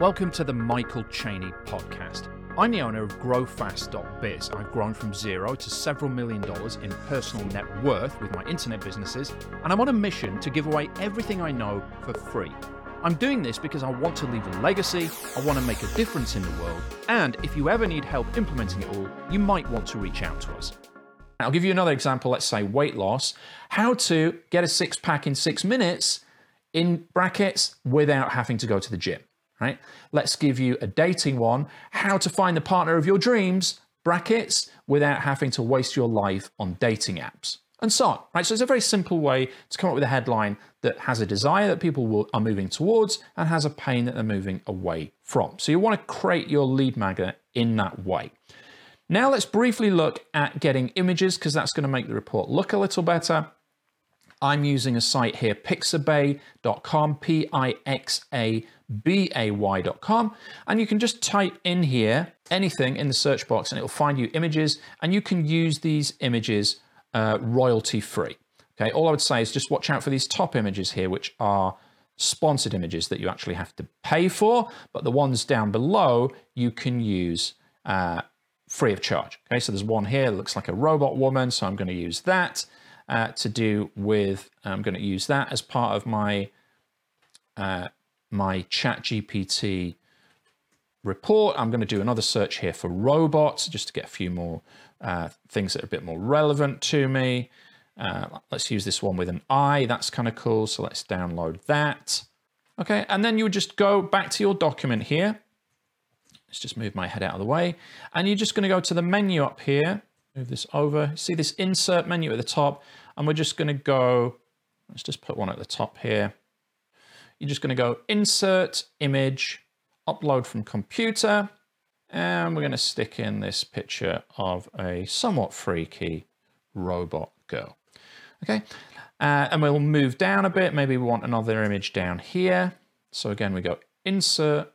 Welcome to the Michael Cheney podcast. I'm the owner of GrowFast.biz. I've grown from zero to several million dollars in personal net worth with my internet businesses, and I'm on a mission to give away everything I know for free. I'm doing this because I want to leave a legacy, I want to make a difference in the world, and if you ever need help implementing it all, you might want to reach out to us. I'll give you another example, let's say weight loss, how to get a six pack in six minutes in brackets without having to go to the gym right? Let's give you a dating one, how to find the partner of your dreams, brackets, without having to waste your life on dating apps. And so on, right? So it's a very simple way to come up with a headline that has a desire that people will, are moving towards and has a pain that they're moving away from. So you want to create your lead magnet in that way. Now let's briefly look at getting images because that's going to make the report look a little better. I'm using a site here, pixabay.com, P I X A B A Y.com, and you can just type in here anything in the search box and it'll find you images, and you can use these images uh, royalty free. Okay, all I would say is just watch out for these top images here, which are sponsored images that you actually have to pay for, but the ones down below you can use uh, free of charge. Okay, so there's one here that looks like a robot woman, so I'm going to use that uh, to do with, I'm going to use that as part of my uh, my ChatGPT report. I'm going to do another search here for robots just to get a few more uh, things that are a bit more relevant to me. Uh, let's use this one with an I. That's kind of cool. So let's download that. Okay, and then you would just go back to your document here. Let's just move my head out of the way. And you're just going to go to the menu up here Move this over. See this insert menu at the top, and we're just going to go, let's just put one at the top here. You're just going to go insert image, upload from computer, and we're going to stick in this picture of a somewhat freaky robot girl. Okay, uh, and we'll move down a bit. Maybe we want another image down here. So again, we go insert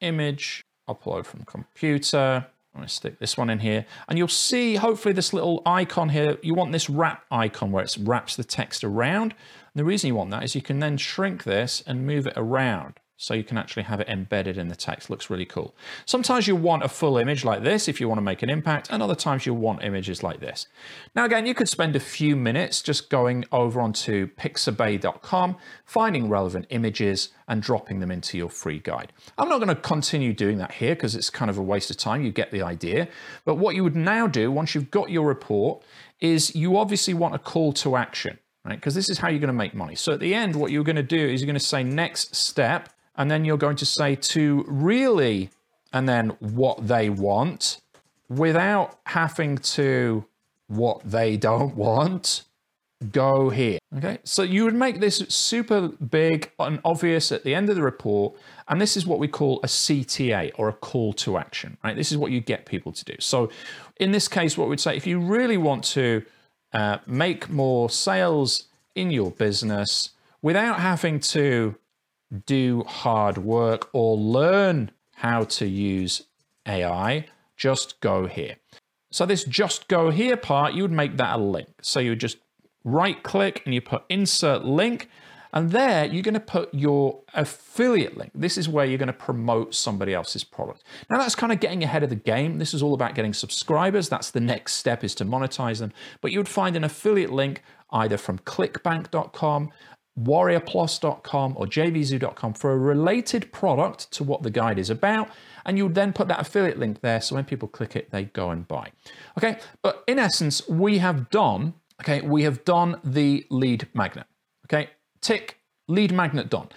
image, upload from computer, I'm going to stick this one in here. And you'll see, hopefully, this little icon here. You want this wrap icon where it wraps the text around. And the reason you want that is you can then shrink this and move it around so you can actually have it embedded in the text. Looks really cool. Sometimes you want a full image like this if you want to make an impact, and other times you want images like this. Now, again, you could spend a few minutes just going over onto pixabay.com, finding relevant images, and dropping them into your free guide. I'm not going to continue doing that here because it's kind of a waste of time. You get the idea. But what you would now do once you've got your report is you obviously want a call to action right? Because this is how you're going to make money. So at the end, what you're going to do is you're going to say next step, and then you're going to say to really, and then what they want without having to what they don't want, go here. Okay, so you would make this super big and obvious at the end of the report, and this is what we call a CTA or a call to action, right? This is what you get people to do. So in this case, what we'd say if you really want to uh, make more sales in your business without having to do hard work or learn how to use AI, just go here. So this just go here part, you would make that a link. So you would just right click and you put insert link and there you're going to put your affiliate link. This is where you're going to promote somebody else's product. Now that's kind of getting ahead of the game. This is all about getting subscribers. That's the next step is to monetize them. But you would find an affiliate link either from clickbank.com warriorplus.com or jvzoo.com for a related product to what the guide is about. And you would then put that affiliate link there. So when people click it, they go and buy. Okay. But in essence, we have done, okay, we have done the lead magnet. Okay. Tick lead magnet done.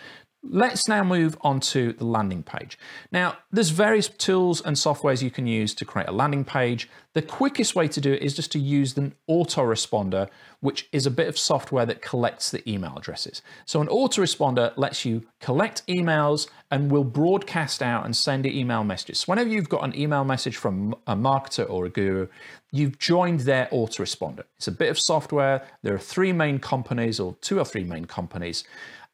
Let's now move on to the landing page. Now, there's various tools and softwares you can use to create a landing page. The quickest way to do it is just to use an autoresponder, which is a bit of software that collects the email addresses. So an autoresponder lets you collect emails and will broadcast out and send email messages. So whenever you've got an email message from a marketer or a guru, you've joined their autoresponder. It's a bit of software. There are three main companies or two or three main companies.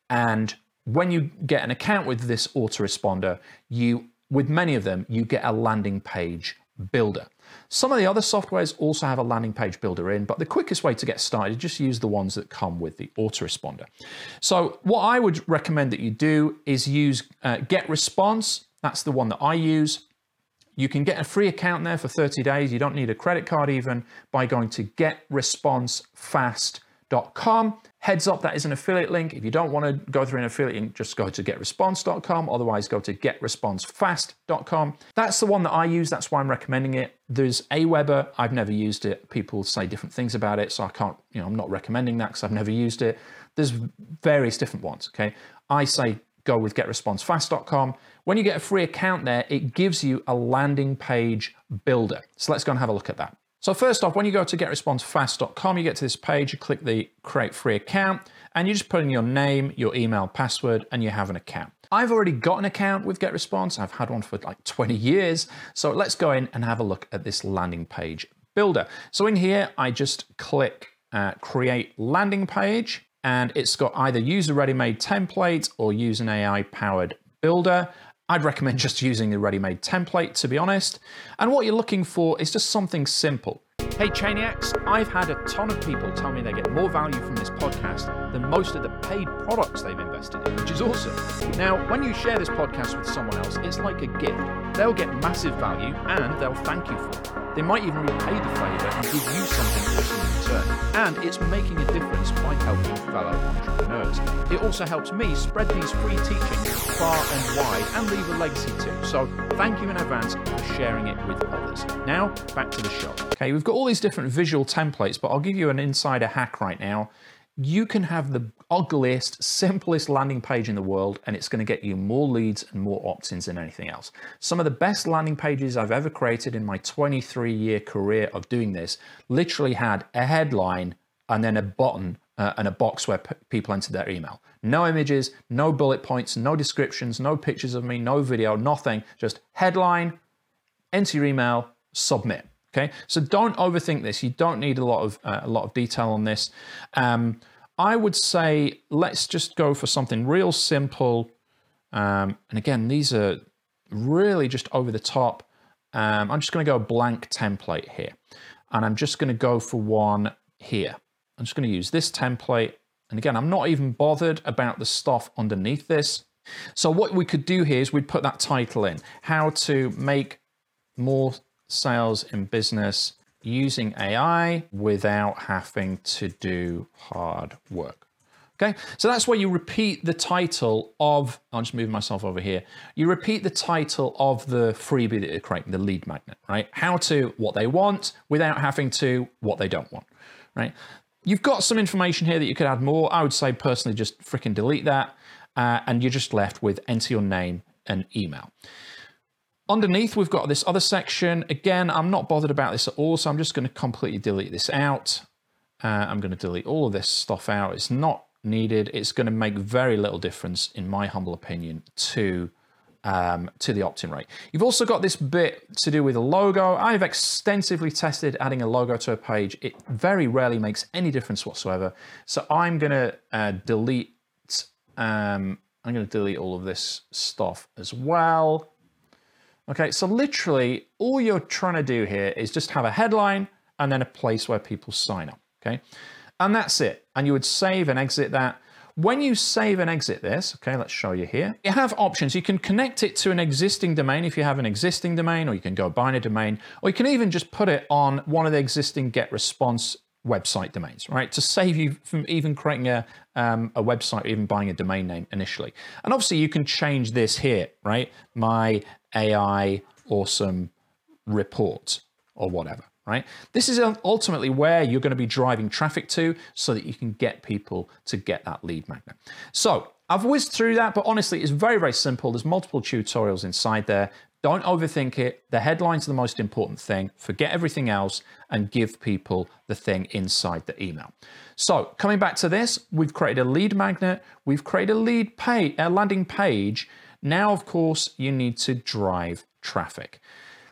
And when you get an account with this autoresponder, you with many of them, you get a landing page builder. Some of the other softwares also have a landing page builder in, but the quickest way to get started is just use the ones that come with the autoresponder. So what I would recommend that you do is use uh, GetResponse. That's the one that I use. You can get a free account there for 30 days. You don't need a credit card even by going to getresponsefast.com. Heads up, that is an affiliate link. If you don't want to go through an affiliate link, just go to getresponse.com. Otherwise, go to getresponsefast.com. That's the one that I use. That's why I'm recommending it. There's Aweber. I've never used it. People say different things about it, so I can't, you know, I'm not recommending that because I've never used it. There's various different ones, okay? I say go with getresponsefast.com. When you get a free account there, it gives you a landing page builder. So let's go and have a look at that. So first off, when you go to getresponsefast.com, you get to this page, you click the create free account, and you just put in your name, your email, password, and you have an account. I've already got an account with GetResponse. I've had one for like 20 years. So let's go in and have a look at this landing page builder. So in here, I just click uh, create landing page and it's got either use a ready-made template or use an AI powered builder. I'd recommend just using the ready-made template, to be honest. And what you're looking for is just something simple. Hey Chainiacs, I've had a ton of people tell me they get more value from this podcast than most of the paid products they've invested in, which is awesome. Now, when you share this podcast with someone else, it's like a gift. They'll get massive value and they'll thank you for it. They might even repay the favour and give you something awesome And it's making a difference by helping fellow entrepreneurs. It also helps me spread these free teachings far and wide and leave a legacy too. So thank you in advance for sharing it with others. Now, back to the show. Okay, we've got all these different visual templates, but I'll give you an insider hack right now you can have the ugliest, simplest landing page in the world, and it's going to get you more leads and more opt ins than anything else. Some of the best landing pages I've ever created in my 23 year career of doing this literally had a headline and then a button uh, and a box where p- people entered their email. No images, no bullet points, no descriptions, no pictures of me, no video, nothing. Just headline, enter your email, submit. Okay, so don't overthink this. You don't need a lot of uh, a lot of detail on this. Um, I would say let's just go for something real simple. Um, and again, these are really just over the top. Um, I'm just going to go blank template here, and I'm just going to go for one here. I'm just going to use this template. And again, I'm not even bothered about the stuff underneath this. So what we could do here is we'd put that title in, how to make more sales in business using AI without having to do hard work. Okay, so that's where you repeat the title of, I'll just move myself over here. You repeat the title of the freebie that you're creating, the lead magnet, right? How to what they want without having to what they don't want, right? You've got some information here that you could add more. I would say personally, just freaking delete that. Uh, and you're just left with enter your name and email. Underneath, we've got this other section. Again, I'm not bothered about this at all, so I'm just going to completely delete this out. Uh, I'm going to delete all of this stuff out. It's not needed. It's going to make very little difference, in my humble opinion, to um, to the opt-in rate. You've also got this bit to do with a logo. I've extensively tested adding a logo to a page. It very rarely makes any difference whatsoever. So I'm going to uh, delete. Um, I'm going to delete all of this stuff as well. Okay, so literally all you're trying to do here is just have a headline and then a place where people sign up, okay? And that's it. And you would save and exit that. When you save and exit this, okay, let's show you here. You have options. You can connect it to an existing domain if you have an existing domain, or you can go buy a domain, or you can even just put it on one of the existing GetResponse website domains, right? To save you from even creating a, um, a website or even buying a domain name initially. And obviously you can change this here, right? My AI awesome report or whatever, right? This is ultimately where you're going to be driving traffic to so that you can get people to get that lead magnet. So I've whizzed through that, but honestly, it's very, very simple. There's multiple tutorials inside there. Don't overthink it. The headlines are the most important thing. Forget everything else and give people the thing inside the email. So coming back to this, we've created a lead magnet. We've created a lead page, a landing page now, of course, you need to drive traffic.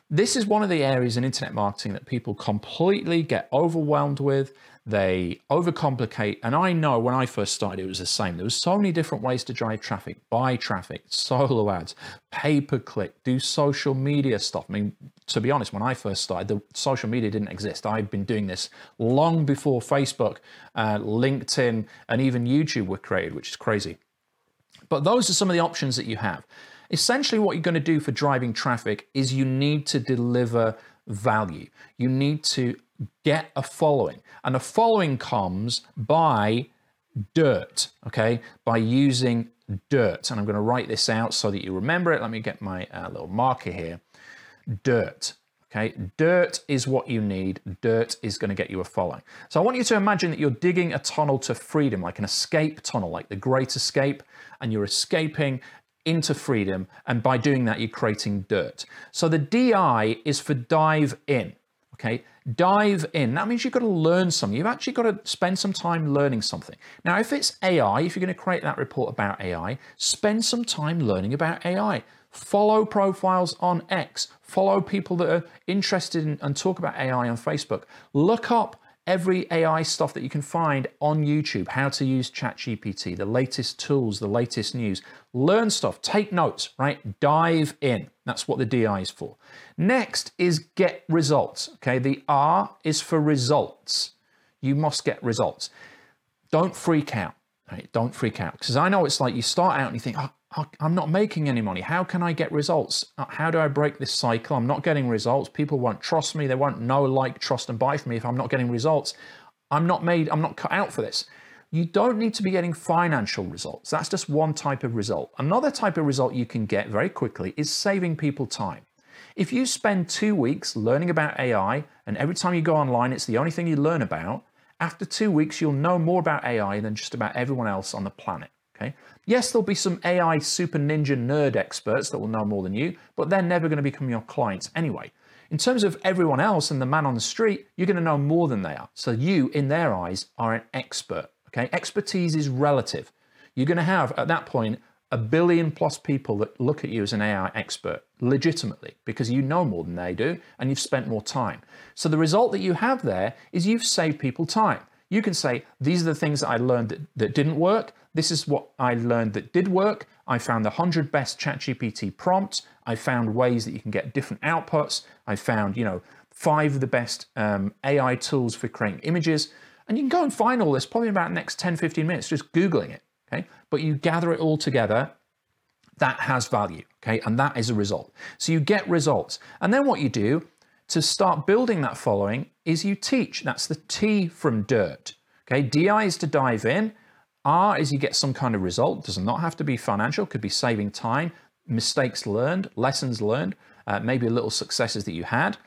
This is one of the areas in internet marketing that people completely get overwhelmed with. they overcomplicate. And I know when I first started, it was the same. There was so many different ways to drive traffic, buy traffic, solo ads, pay per click, do social media stuff. I mean, to be honest, when I first started, the social media didn't exist. I'd been doing this long before Facebook, uh, LinkedIn, and even YouTube were created, which is crazy. But those are some of the options that you have. Essentially, what you're going to do for driving traffic is you need to deliver value. You need to get a following. And a following comes by dirt, okay? By using dirt. And I'm going to write this out so that you remember it. Let me get my uh, little marker here. Dirt. Okay, dirt is what you need. Dirt is going to get you a following. So I want you to imagine that you're digging a tunnel to freedom, like an escape tunnel, like the Great Escape, and you're escaping into freedom. And by doing that, you're creating dirt. So the DI is for dive in. Okay, dive in. That means you've got to learn something. You've actually got to spend some time learning something. Now, if it's AI, if you're going to create that report about AI, spend some time learning about AI. Follow profiles on X. Follow people that are interested in and talk about AI on Facebook. Look up every AI stuff that you can find on YouTube, how to use ChatGPT, the latest tools, the latest news. Learn stuff, take notes, right? Dive in. That's what the DI is for. Next is get results. Okay, the R is for results. You must get results. Don't freak out. Right? Don't freak out because I know it's like you start out and you think, oh, I'm not making any money. How can I get results? Uh, how do I break this cycle? I'm not getting results. People won't trust me. They won't know, like, trust, and buy from me if I'm not getting results. I'm not made, I'm not cut out for this. You don't need to be getting financial results. That's just one type of result. Another type of result you can get very quickly is saving people time. If you spend two weeks learning about AI, and every time you go online, it's the only thing you learn about, after two weeks, you'll know more about AI than just about everyone else on the planet. Okay. Yes, there'll be some AI super ninja nerd experts that will know more than you, but they're never going to become your clients anyway. In terms of everyone else and the man on the street, you're going to know more than they are. So you, in their eyes, are an expert. Okay, expertise is relative. You're going to have at that point a billion plus people that look at you as an AI expert legitimately because you know more than they do and you've spent more time. So the result that you have there is you've saved people time. You can say, these are the things that I learned that, that didn't work. This is what I learned that did work. I found the 100 best ChatGPT prompts. I found ways that you can get different outputs. I found, you know, five of the best um, AI tools for creating images. And you can go and find all this probably in about next 10, 15 minutes, just Googling it, okay? But you gather it all together, that has value, okay? And that is a result. So you get results. And then what you do to start building that following is you teach. That's the T from dirt. Okay, DI is to dive in. R is you get some kind of result. It does not have to be financial, could be saving time, mistakes learned, lessons learned, uh, maybe little successes that you had.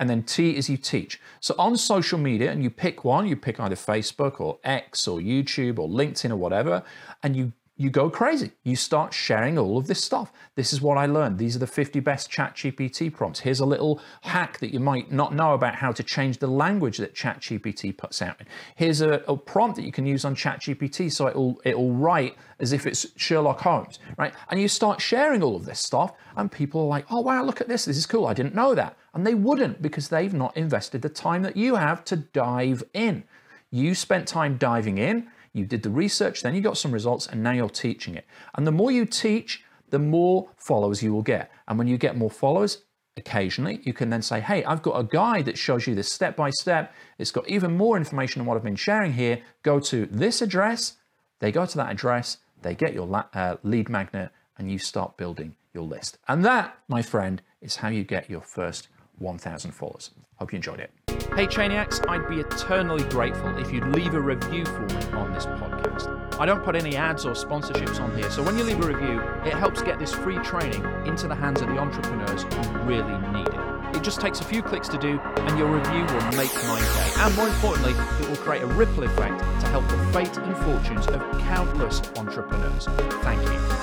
And then T is you teach. So on social media, and you pick one, you pick either Facebook or X or YouTube or LinkedIn or whatever, and you you go crazy. You start sharing all of this stuff. This is what I learned. These are the 50 best ChatGPT prompts. Here's a little hack that you might not know about how to change the language that ChatGPT puts out. Here's a, a prompt that you can use on ChatGPT so it'll it'll write as if it's Sherlock Holmes, right? And you start sharing all of this stuff, and people are like, "Oh wow, look at this! This is cool. I didn't know that." And they wouldn't because they've not invested the time that you have to dive in. You spent time diving in you did the research, then you got some results, and now you're teaching it. And the more you teach, the more followers you will get. And when you get more followers, occasionally, you can then say, hey, I've got a guide that shows you this step by step. It's got even more information on what I've been sharing here. Go to this address. They go to that address, they get your uh, lead magnet, and you start building your list. And that, my friend, is how you get your first 1,000 followers. Hope you enjoyed it. Hey Chainiacs, I'd be eternally grateful if you'd leave a review for me on this podcast. I don't put any ads or sponsorships on here, so when you leave a review, it helps get this free training into the hands of the entrepreneurs who really need it. It just takes a few clicks to do, and your review will make my day. And more importantly, it will create a ripple effect to help the fate and fortunes of countless entrepreneurs. Thank you.